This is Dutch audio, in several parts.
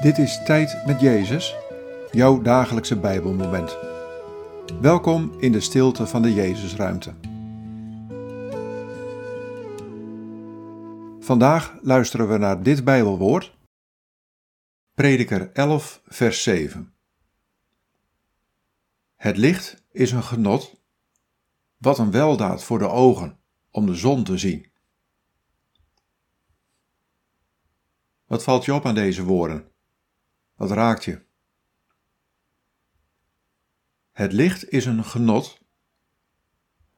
Dit is Tijd met Jezus, jouw dagelijkse Bijbelmoment. Welkom in de stilte van de Jezusruimte. Vandaag luisteren we naar dit Bijbelwoord. Prediker 11, vers 7. Het licht is een genot, wat een weldaad voor de ogen om de zon te zien. Wat valt je op aan deze woorden? Wat raakt je? Het licht is een genot,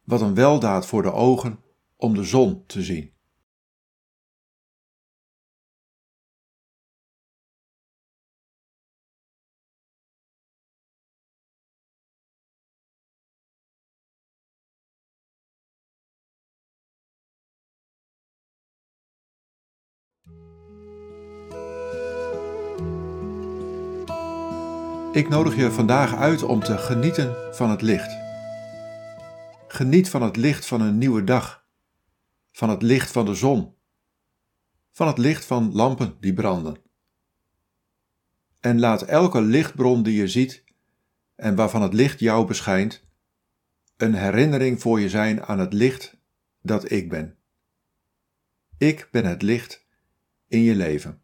wat een weldaad voor de ogen om de zon te zien. Ik nodig je vandaag uit om te genieten van het licht. Geniet van het licht van een nieuwe dag, van het licht van de zon, van het licht van lampen die branden. En laat elke lichtbron die je ziet en waarvan het licht jou beschijnt, een herinnering voor je zijn aan het licht dat ik ben. Ik ben het licht in je leven.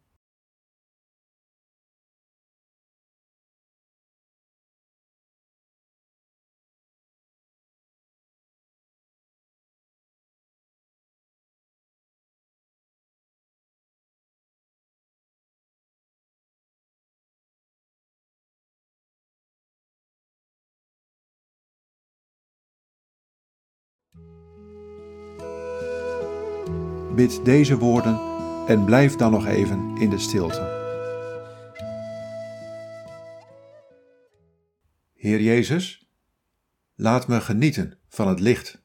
Bid deze woorden en blijf dan nog even in de stilte. Heer Jezus, laat me genieten van het licht